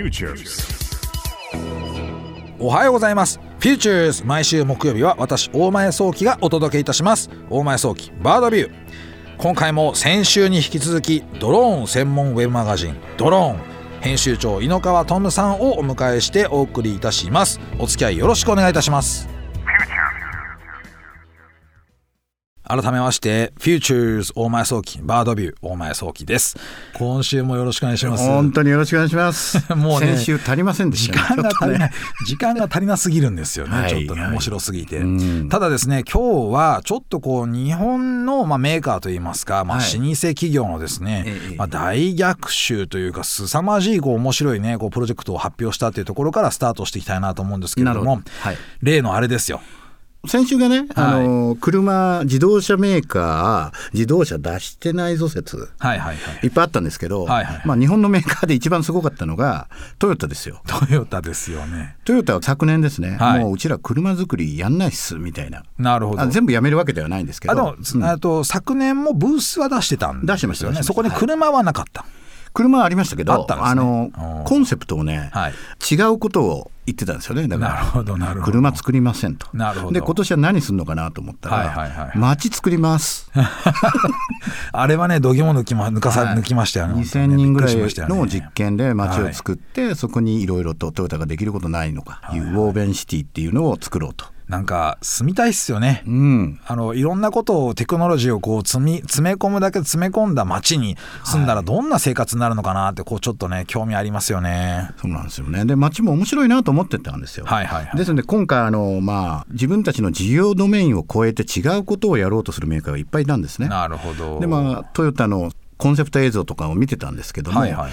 Futures. おはようございます。フューチャーズ毎週木曜日は私大前早期がお届けいたします。大前早期バードビュー。今回も先週に引き続きドローン専門ウェブマガジンドローン。編集長井ノ川トムさんをお迎えしてお送りいたします。お付き合いよろしくお願いいたします。改めまして、フューチャーズ大前早期、バードビュー大前早期です。今週もよろしくお願いします。本当によろしくお願いします。もうね先週足りませんでし時た、ね。間が足りない、時間が足りなすぎるんですよね、はい。ちょっとねはい面白すぎて、うん。ただですね今日はちょっとこう日本のまあメーカーといいますか、まあ、はい。老舗企業のですね、ええまあ、大逆襲というか凄まじいこう面白いねこうプロジェクトを発表したというところからスタートしていきたいなと思うんですけれどもど。はい。例のあれですよ。と先週がね、あの車自動車メーカー自動車出してないぞ説。はいはいはい。いっぱいあったんですけど、はいはい。まあ日本のメーカーで一番すごかったのがトヨタですよ。トヨタですよね。トヨタは昨年ですね、はい。もううちら車作りやんないっすみたいな。なるほど。あ全部やめるわけではないんですけど。あでも、うん。昨年もブースは出してたんですよね。出してました出してました。そこに車はなかった、車はありましたけど、あねのうんコンセプトをね、はい違うことを言ってたんですよね。だからなるほどなるほど車作りませんと。なるほどで今年は何するのかなと思ったら、はいはいはい街作ります。あれはね、度肝抜きま抜かさ、はい抜きましたよね。2000人ぐらいのね実験で街を作って、そこにいろいろとトヨタができることないのかいうウォーベンシティっていうのを作ろうと。なんか住みたいっすよね。うん、あのいろんなことをテクノロジーをこう積み詰め込むだけ詰め込んだ街に住んだらどんな生活になるのかなってこうちょっとね興味ありますよね。そうなんですよね。で街も面白いなと思ってたんですよ。はいはいはい。ですので今回あの、まあ、自分たちの事業ドメインを超えて違うことをやろうとするメーカーがいっぱいいたんですね。なるほど。でまあトヨタのコンセプト映像とかを見てたんですけども、はいはいはい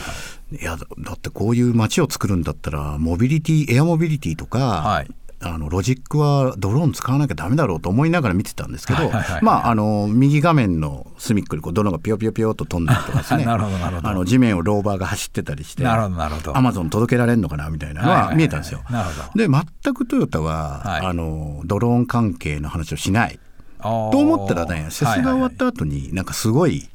いやだだってこういう街を作るんだったらモビリティエアモビリティとか、はいあのロジックはドローン使わなきゃダメだろうと思いながら見てたんですけど、まああの右画面の隅っこにこうドローンがピヨピヨピヨと飛んだりとかですね なるほどなるほど。あの地面をローバーが走ってたりしてなるほどなるほど。アマゾン届けられるのかなみたいなのは見えたんですよ。で全くトヨタは、はい。あのドローン関係の話をしない。とと思ったらね、セスが終わった後に、なんかすごい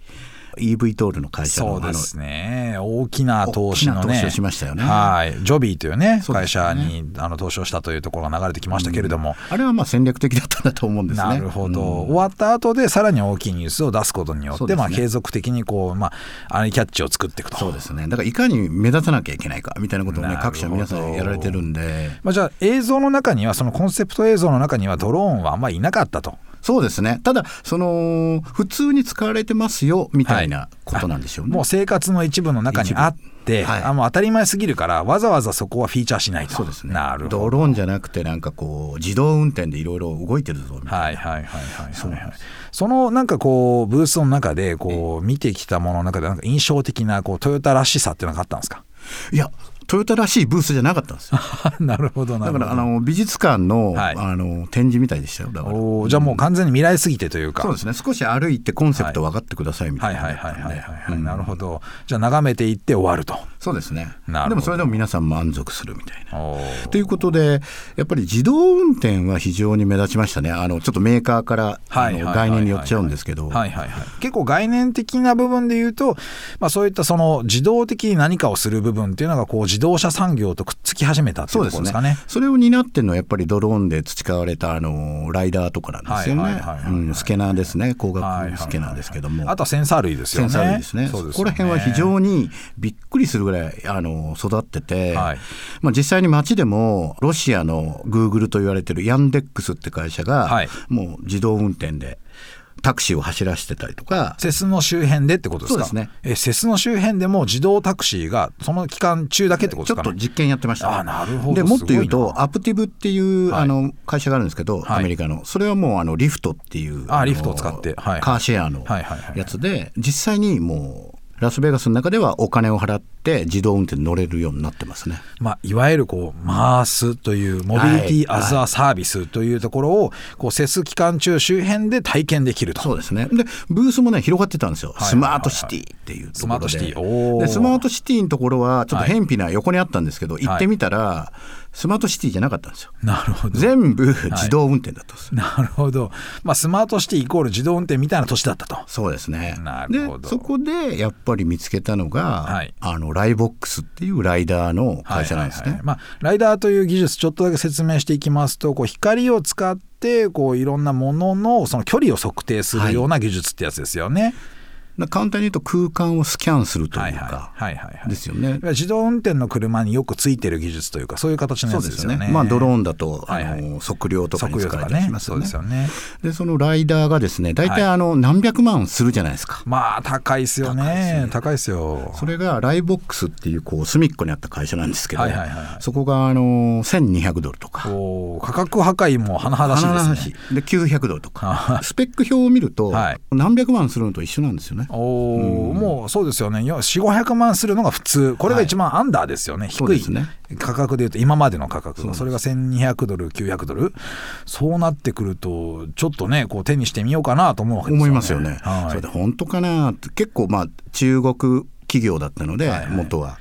EV トールの会社のそうですね大きな投資のね投資をしましたよねはいジョビーというねね社にあの投資をしたというところが流れてきましたけれども、あのあれはまあ戦略的だったんだと思うんですね。なるほど、うん終わった後でさらに大きいニュースを出すことによって、ねまあ、継続的にこう、まあ、アイキャッチを作っていくと。そうですね。だからいかに目立たなきゃいけないかみたいなことをね各社皆さんやられてるんで。まあ、じゃあ映像の中にはそのコンセプト映像の中にはドローンはあんまりいなかったと。そうですね。ただその普通に使われてますよみたいなことなんでしょうね。もう生活の一部の中にあって、はいあもう当たり前すぎるからわざわざそこはフィーチャーしないと。そうですね。なるほど。ドローンじゃなくてなんかこう自動運転でいろいろ動いてるぞみたいな。はいはいはいはいはい、はいそそのなんかこうブースの中でこう見てきたものの中でなんか印象的なこうトヨタらしさっていうのがあったんですか？いやトヨタらしいブースじゃなかったんですよ。なるほどだからあの美術館の,、はいあの展示みたいでしたよ。だから。じゃあもう完全に未来すぎてというか。そうですね。少し歩いてコンセプト分かってくださいみたはいいなはいはいはい。はい、うんなるほど。じゃあ眺めていって終わると。そうですね。なるほど。でもそれでも皆さん満足するみたいな。ということでやっぱり自動運転は非常に目立ちましたね。あのちょっとメーカーから概念によっちゃうんですけど。はいはいはい、結構概念的な部分で言うと、まあ、そういったその自動的に何かをする部分っていうのがこう自動車産業とくっつき始めたっていうところですかね。それを担ってるのはやっぱりドローンで培われたあのライダーとかなんですよね。スケナーですね。光学スケナーですけども。あとはセンサー類ですよね。センサー類ですね。そうですよそこら辺は非常にびっくりするぐらいあの育ってて、はい。まあ、実際に街でもロシアのグーグルと言われてるヤンデックスって会社が、はい。もう自動運転でタクシーを走らせてたりとかセスの周辺でってことですか？そうですね。えセスの周辺でも自動タクシーがその期間中だけってことですかね？ちょっと実験やってました、あなるほど。でもっと言うとなアプティブっていう、はい。あの会社があるんですけど、はい。アメリカの。それはもうあのリフトっていうのあリフトを使って。はい。カーシェアのやつで実際にもうラスベガスの中ではお金を払って自動運転に乗れるようになってますね。まあ、いわゆるこうマースというモビリティアズアサービスというところをこうセス期間中周辺で体験できると。そうですね。でブースもね広がってたんですよ、はい。スマートシティっていうところで。スマートシティ。でスマートシティのところはちょっと偏僻な横にあったんですけど、行ってみたら、スマートシティじゃなかったんですよなるほど。全部自動運転だったんです、なるほど。まあ、スマートシティイコール自動運転みたいな年だったと。そうですねなるほどでそこでやっぱり見つけたのが、はいあののライボックスっていうライダーの会社なんですね。はいはいはいまあ、ライダーという技術ちょっとだけ説明していきますとこう光を使ってこういろんなもののその距離を測定するような技術ってやつですよね。だ簡単に言うと空間をスキャンするというかはいはいはいはいですよね。自動運転の車によくついてる技術というかそういう形のやつですよね。すよね。まあドローンだと、はいはいあの測量とかに使われますよねそうでね。でそのライダーがですね大体あの何百万するじゃないですか。まあ高いですよね高いですよ。それがライボックスっていうこう隅っこにあった会社なんですけど、はいはいはいはいそこがあの1200ドルとか。価格破壊も甚だしいですね。で900ドルとかスペック表を見ると、はい何百万するのと一緒なんですよね。おーもうそうですよね。4500万するのが普通。これが一番アンダーですよね、低いそうですね。価格でいうと今までの価格が。それが1200ドル900ドル。そうなってくるとちょっとねこう手にしてみようかなと思うわけですよね。思いますよね。はい。それで本当かな結構まあ中国企業だったので、はいはい元は。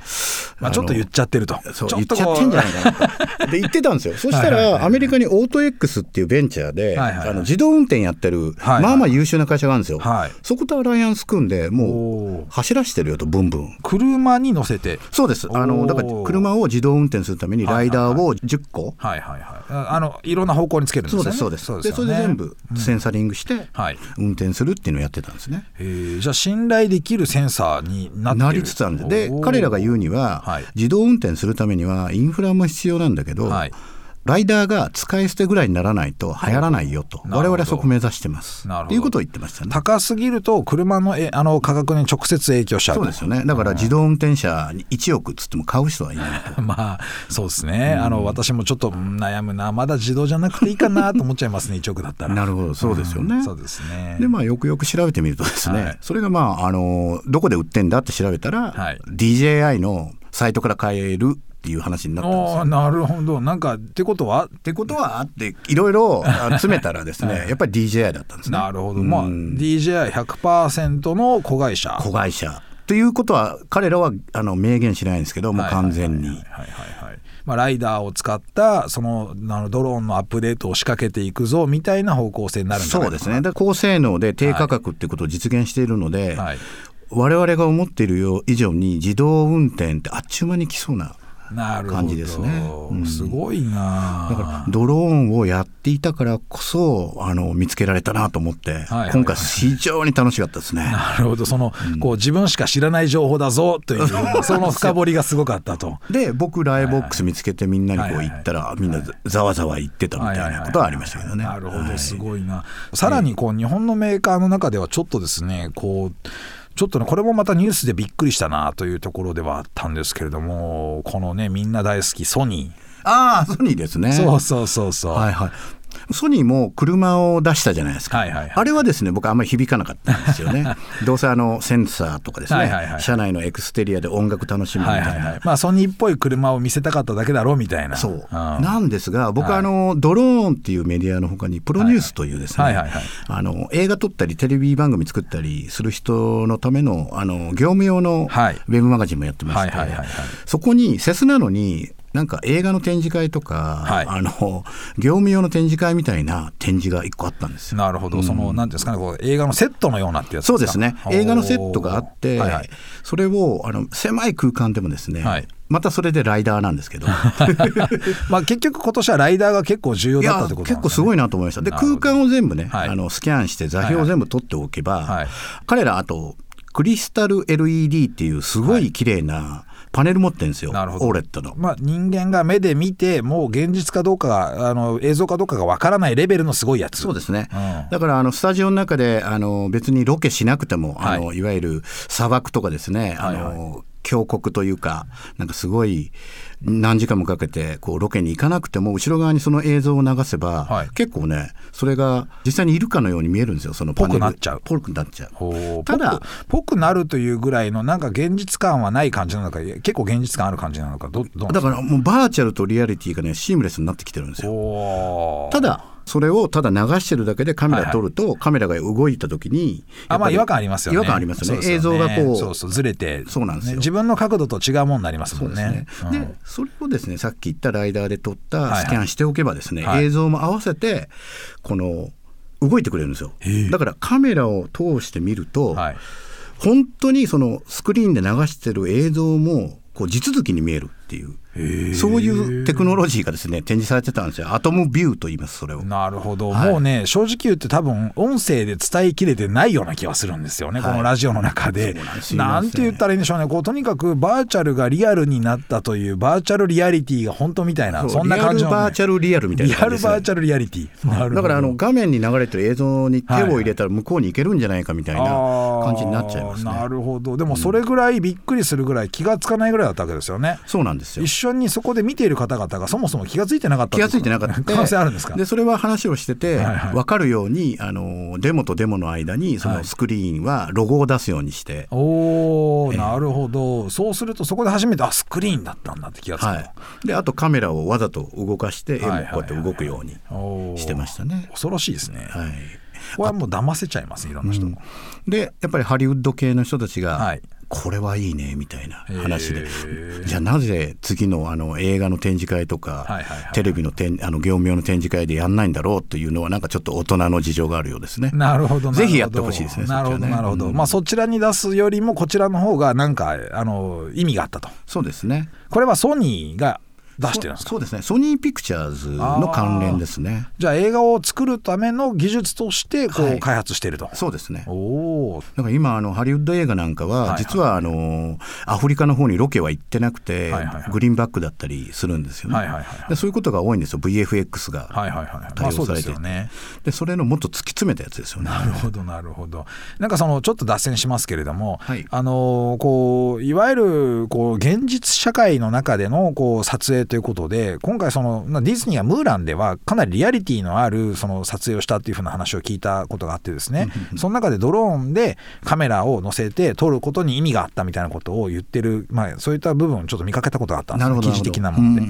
まあ、ちょっと言っちゃってるとそう言っちゃってんじゃないかなと。で言ってたんですよ。そしたはいはいはいらアメリカにオート X っていうベンチャーで、はいはいはいあの自動運転やってる、はいはいまあまあ優秀な会社があるんですよ。はいそことアライアンス組んでもう走らしてるよとブンブン。車に乗せてそうです。あのだから車を自動運転するためにライダーを10個。はいはいはいあのいろんな方向につけるんですそうですそうです。でそれで全部センサリングしてはい運転するっていうのをやってたんですね。えーじゃあ信頼できるセンサーになっなりつつあるんで。す。で彼らが言うには、はい。自動運転するためにはインフラも必要なんだけど、はいライダーが使い捨てぐらいにならないと流行らないよと。我々はそこ目指してます。なるほど。っていうことを言ってましたね。高すぎると車のえあの価格に直接影響しちゃうと。そうですよね。だから自動運転車に1億っつっても買う人はいないと。まあそうですね、あの私もちょっとうん悩むなまだ自動じゃなくていいかなと思っちゃいますね。1億だったら。なるほど。そうですよね。うん。そうですね。でまあよくよく調べてみるとですね、はい。それがまああのどこで売ってんだって調べたら、はい。DJI のサイトから買えるっていう話になったんですよ。なるほど。なんかってことは？ってことはあっていろいろあ詰めたらですね、やっぱり DJI だったんですね。なるほど、うん。まあ DJI100% の子会社。子会社。ということは彼らはあの明言しないんですけどもう完全にはいはいはい。はいまあ、ライダーを使ったそのあのドローンのアップデートを仕掛けていくぞみたいな方向性になるんじゃないそですね。だから高性能で低価格っていうことを実現しているので、はい。我々が思っているよ以上に自動運転ってあっちゅう間に来そうな感じですねうんすごいな。だからドローンをやっていたからこそあの見つけられたなと思って、今回非常に楽しかったですね。なるほど。その、こう自分しか知らない情報だぞという その深掘りがすごかったと。で僕ライボックス見つけてみんなにこうはいはい言ったらみんなざわざわ言ってたみたいなことはありましたけどね。なるほど。はい。すごいな、さらにこう日本のメーカーの中ではちょっとですねこうちょっとねこれもまたニュースでびっくりしたなというところではあったんですけれどもこのねみんな大好きソニああソニーですね。ー、そうそうそうそう、はいはい。ソニーも車を出したじゃないですか、はいはいはい。あれはですね僕あんまり響かなかったんですよね。どうせあのセンサーとかですね、はいはいはい。車内のエクステリアで音楽楽しむみたな、はいいはいはい。まあソニーっぽい車を見せたかっただけだろうみたいな。そう、ん。なんですが僕、はい。あのドローンっていうメディアのほかにプロニュースというですね、はいはいはいはい。あの映画撮ったりテレビ番組作ったりする人のためのあの業務用のウはい。ェブマガジンもやってまして、はいはいはいはい。そこにセスなのになんか映画の展示会とか、はい。あの業務用の展示会みたいな展示が一個あったんですよ。なるほど、そのなんですかねこう映画のセットのようなってやつそうですね。映画のセットがあって、はいはい。それをあの狭い空間でもですね、はい。またそれでライダーなんですけど。まあ結局今年はライダーが結構重要だったってこと結構すごいなと思いました。で空間を全部ね、はい。あのスキャンして座標を全部取っておけば、はい。彼らあとクリスタル LED っていうすごい。綺麗なパネル持ってるんですよ、オーレットの。まあ、人間が目で見てもう現実かどうかがあの映像かどうかがわからないレベルのすごいやつ。そうですね、うん。だからあのスタジオの中であの別にロケしなくても、はい。い、あのいわゆる砂漠とかですね、あはいの峡谷というかなんかすごい何時間もかけてこうロケに行かなくても後ろ側にその映像を流せば、はい。結構ねそれが実際にいるかのように見えるんですよそのパネルぽくなっちゃう。ぽくなっちゃう。ただぽくなるというぐらいのなんか現実感はない感じなのか結構現実感ある感じなのかどどうだからもうバーチャルとリアリティがねシームレスになってきてるんですよ。ただそれをただ流してるだけでカメラ撮ると、カメラが動いた時にあまあ違和感ありますよね。違和感ありますよね。映像がこうそうそうずれて。そうなんですよ。ね自分の角度と違うものになりますもんね。ね。でそれをですねさっき言ったライダーで撮ったスキャンしておけばですね、はい。映像も合わせてこの動いてくれるんですよ。だからカメラを通して見ると、はい。本当にそのスクリーンで流してる映像もこう地続きに見えるっていう。そういうテクノロジーがですね展示されてたんですよ。アトムビューと言いますそれを。なるほど、はい、もうね正直言って多分音声で伝えきれてないような気はするんですよね、はい、このラジオの中で。なんて言ったらいいんでしょうね。こうとにかくバーチャルがリアルになったというバーチャルリアリティが本当みたいなそんな感じの、ね、バーチャルリアルみたいな、ね、リアルバーチャルリアリティ。だからあの画面に流れてる映像に手を入れたら向こうに行けるんじゃないかみたいな感じになっちゃいます、ね、なるほど。でもそれぐらいびっくりするぐらい気がつかないぐらいだったわけですよね。そうなんですよ。一緒にそこで見てている方々がそもそも気が付いてなかった気が付いてなかった。可能性あるんですか？でそれは話をしてて、はいはい、分かるようにあのデモとデモの間にそのスクリーンはロゴを出すようにして、はい、おお、えー、なるほど。そうするとそこで初めてあスクリーンだったんだって気が付く、はい、であとカメラをわざと動かして絵もこうやって動くようにしてましたね、恐ろしいですね、はい。これはもう騙せちゃいますいろんな人。も、うん、でやっぱりハリウッド系の人たちが、はい、これはいいねみたいな話でじゃあなぜ次のあの映画の展示会とか、はいはいはい、テレビの展あの業務用の展示会でやんないんだろうというのはなんかちょっと大人の事情があるようですね。なるほどぜひやってほしいですね。なるほど、なるほど、まあそちらに出すよりもこちらの方がなんかあの意味があったと。そうですね。これはソニーが出してるんですそうですね。ソニーピクチャーズの関連ですね。じゃあ映画を作るための技術としてこう開発していると、はい、そうですね。おだから今あのハリウッド映画なんかは実はあのアフリカの方にロケは行ってなくて、グリーンバックだったりするんですよね、はいはいはい、でそういうことが多いんですよ。VFX が対応されて。いて、ね、でそれのもっと突き詰めたやつですよね。なるほどなるほど。なんかそのちょっと脱線しますけれども、はい、あのこういわゆるこう現実社会の中でのこう撮影ということで今回そのディズニーがムーランではかなりリアリティのあるその撮影をしたっていうふうな話を聞いたことがあってですねその中でドローンでカメラを載せて撮ることに意味があったみたいなことを言ってる、まあ、そういった部分をちょっと見かけたことがあったんですよ記事的なもので。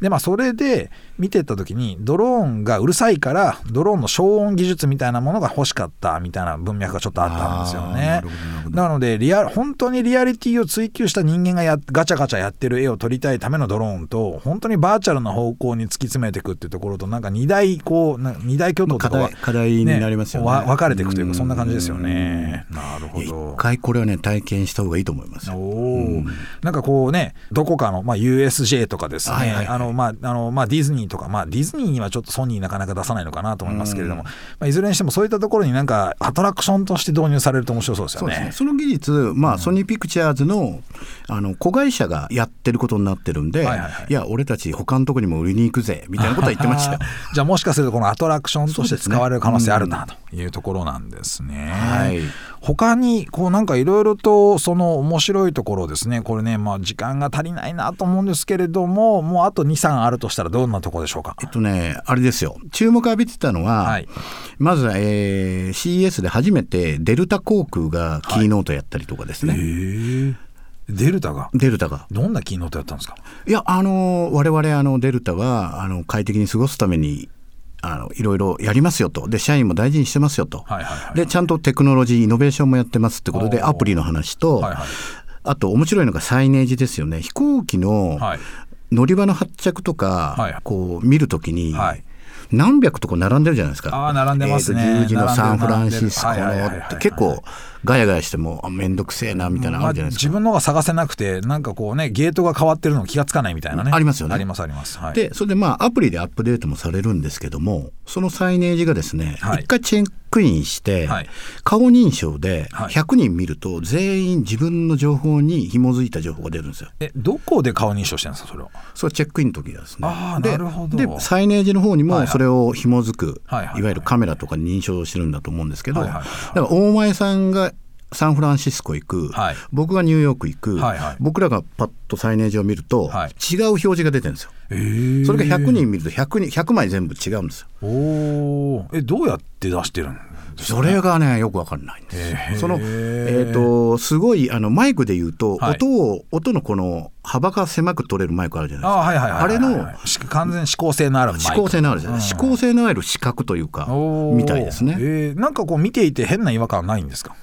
でまあそれで見てた時にドローンがうるさいからドローンの消音技術みたいなものが欲しかったみたいな文脈がちょっとあったんですよね。なのでリア本当にリアリティを追求した人間がやガチャガチャやってる絵を撮りたいためのドローンと本当にバーチャルな方向に突き詰めていくっていうところとなんか二大こう二大巨頭とかは、ね、課題になりますよね。分かれていくというかそんな感じですよね。なるほど。一回これはね体験した方がいいと思いますお、うん、なんかこうねどこかの、まあ、USJ とかですね、はいはいはい、あのまああのまあ、ディズニーとか、まあ、ディズニーにはちょっとソニーなかなか出さないのかなと思いますけれども、まあ、いずれにしてもそういったところになんかアトラクションとして導入されると面白そうですよね。そね。その技術、まあ、ソニーピクチャーズのあの子会社がやってることになってるんで、はいはいはい、いや俺たち他のとこにも売りに行くぜみたいなことは言ってました じゃあもしかするとこのアトラクションとして使われる可能性あるなと。いうところなんですね。はい、他にこうなんかいろいろとその面白いところですね。これねまあ時間が足りないなと思うんですけれどももうあと23あるとしたらどんなところでしょうか？えっとねあれですよ。注目浴びてたのは、はい、まず、えー、CES で初めてデルタ航空がキーノートやったりとかですね。はいデルタが？デルタが。どんなキーノートやったんですか？いやあの我々あのデルタはあの快適に過ごすためにあのいろいろやりますよと。で社員も大事にしてますよと、はいはいはい、でちゃんとテクノロジーイノベーションもやってますってことでアプリの話と、はいはい、あと面白いのがサイネージですよね。飛行機の乗り場の発着とか、はい、こう見るときに、はい。何百とこ並んでるじゃないですか。あ並んでますね。10時のサンフランシスコのって結構ガヤガヤしても面倒くせえなみたいなのあるじゃないですか、自分のが探せなくてなんかこうねゲートが変わってるの気がつかないみたいなね。ありますよね。ありますあります、はい、でそれでまあアプリでアップデートもされるんですけどもそのサイネージがですね一、はい、回チェックインして、はい、顔認証で100人見ると全員自分の情報に紐づいた情報が出るんですよ。えどこで顔認証してるんですかそれは？それチェックインの時ですね。あなるほど。でサイネージの方にもそれを紐づく、はいはい、いわゆるカメラとか認証してるんだと思うんですけど、だから大前さんがサンフランシスコ行く、はい、僕がニューヨーク行く、はいはい、僕らがパッとサイネージを見ると、はい、違う表示が出てるんですよ。えー、それが100人見ると 100, 人100枚全部違うんですよ。おえどうやって出してるんそれがねよくわかんないんです。そのえっ、ー、とすごいあのマイクで言うと、はい、音を音のこの幅が狭く取れるマイクあるじゃないですか。あ,、はいはいはい、あれの完全指向性のあるマイク。指向性のあるじゃない。指向性のある視覚というかみたいですね。えー、なんかこう見ていて変な違和感ないんですか？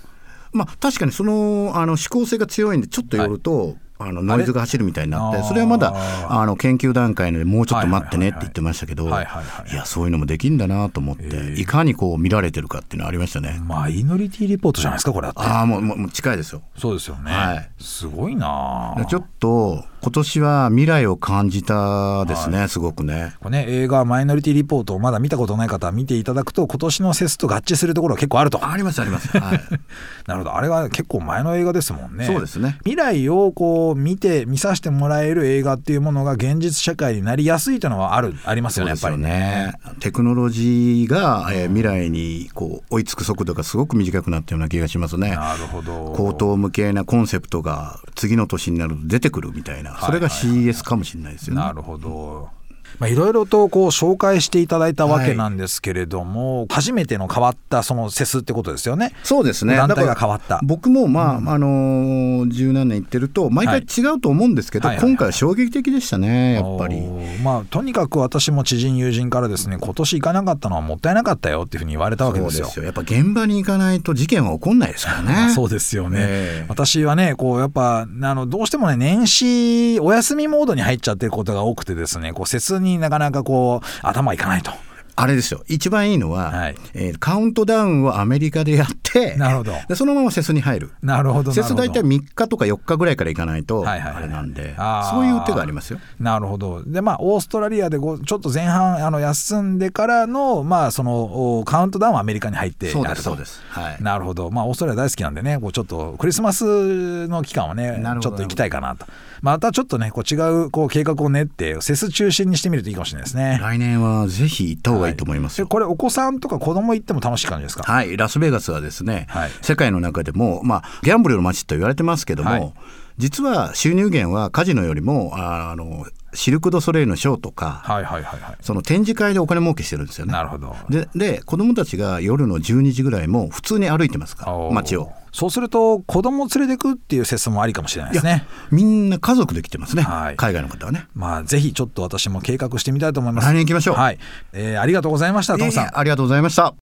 まあ、確かにそのあの指向性が強いんでちょっと寄ると、はい。あのノイズが走るみたいになってそれはまだあの研究段階でもうちょっと待ってねって言ってましたけどいやそういうのもできるんだなと思っていかにこう見られてるかっていうのはありましたね。マイノリティリポートじゃないですかこれああもうもう近いですよ。そうですよね、はい、すごいなちょっと今年は未来を感じたですね、はい、すごくね。これね映画「マイノリティリポート」をまだ見たことない方は見ていただくと今年のセスと合致するところは結構あると。ありますあります、はい、なるほど。あれは結構前の映画ですもんね。そうですね。未来をこう見て見させてもらえる映画っていうものが現実社会になりやすいというのはあるありますよねやっぱりね。テクノロジーが、えー、未来にこう追いつく速度がすごく短くなったような気がしますね。なるほど。高等無形なコンセプトが次の年になると出てくるみたいなそれが CES かもしれないですよね、なるほど。まあ、いろいろとこう紹介していただいたわけなんですけれども、はい、初めての変わったそのセスってことですよね。そうですね。団体が変わった。僕もまあ、うん、あの十何年行ってると毎回違うと思うんですけど、はい、今回は衝撃的でしたねやっぱり。まあとにかく私も知人友人からですね今年行かなかったのはもったいなかったよっていうふうに言われたわけですよ。すよやっぱ現場に行かないと事件は起こんないですからね。そうですよね。えー、私はねこうやっぱあのどうしてもね年始お休みモードに入っちゃってることが多くてですねこうセスになかなかこう頭いかないと。あれですよ。一番いいのは、はい、えー、カウントダウンをアメリカでやってなるほど。でそのままセスに入る。なるほどセス大体3日とか4日ぐらいから行かないと、はいはい、あれなんでそういう手がありますよ。なるほど。でまあオーストラリアでごちょっと前半あの休んでからのまあそのカウントダウンはアメリカに入ってそうですそうです、はい、なるほど。まあオーストラリア大好きなんでねこうちょっとクリスマスの期間はねちょっと行きたいかなと。またちょっとねこう違うこう計画を練ってセス中心にしてみるといいかもしれないですね。来年はぜひ行った方がいい。と思い。ますよ、はい、これお子さんとか子供行っても楽しい感じですか？はい。ラスベガスはですね、はい、世界の中でもまあギャンブルの街と言われてますけども、はい、実は収入源はカジノよりもあのシルク・ド・ソレイユのショーとか、はいはいはいはい、その展示会でお金儲けしてるんですよね。なるほどでで子供たちが夜の12時ぐらいも普通に歩いてますから街を。そうすると子供を連れてくっていう説もありかもしれないですね。みんな家族で来てますね、はい、海外の方はね。まあぜひちょっと私も計画してみたいと思います。来年行きましょう。はい、えー、ありがとうございました、トムさん。ありがとうございました。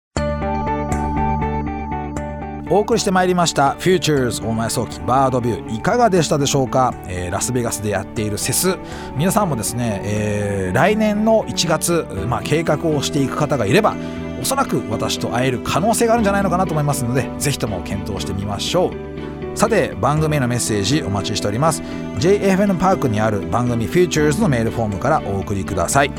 お送りしてまいりました「Futures 大前早期バードビュー」いかがでしたでしょうか、えー、ラスベガスでやっているセス。皆さんもですね、えー、来年の1月、まあ、計画をしていく方がいればおそらく私と会える可能性があるんじゃないのかなと思いますのでぜひとも検討してみましょう。さて番組へのメッセージお待ちしております。JFN パークにある番組 Futures のメールフォームからお送りください。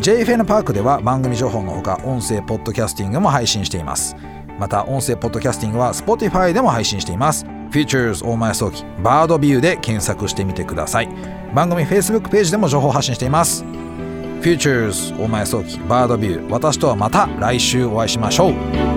JFN パークでは番組情報のほか音声ポッドキャスティングも配信しています。また音声ポッドキャスティングは Spotify でも配信しています。Futures 大前早期バードビューで検索してみてください。番組 Facebook ページでも情報発信しています。Futures 大前早期バードビュー私とはまた来週お会いしましょう。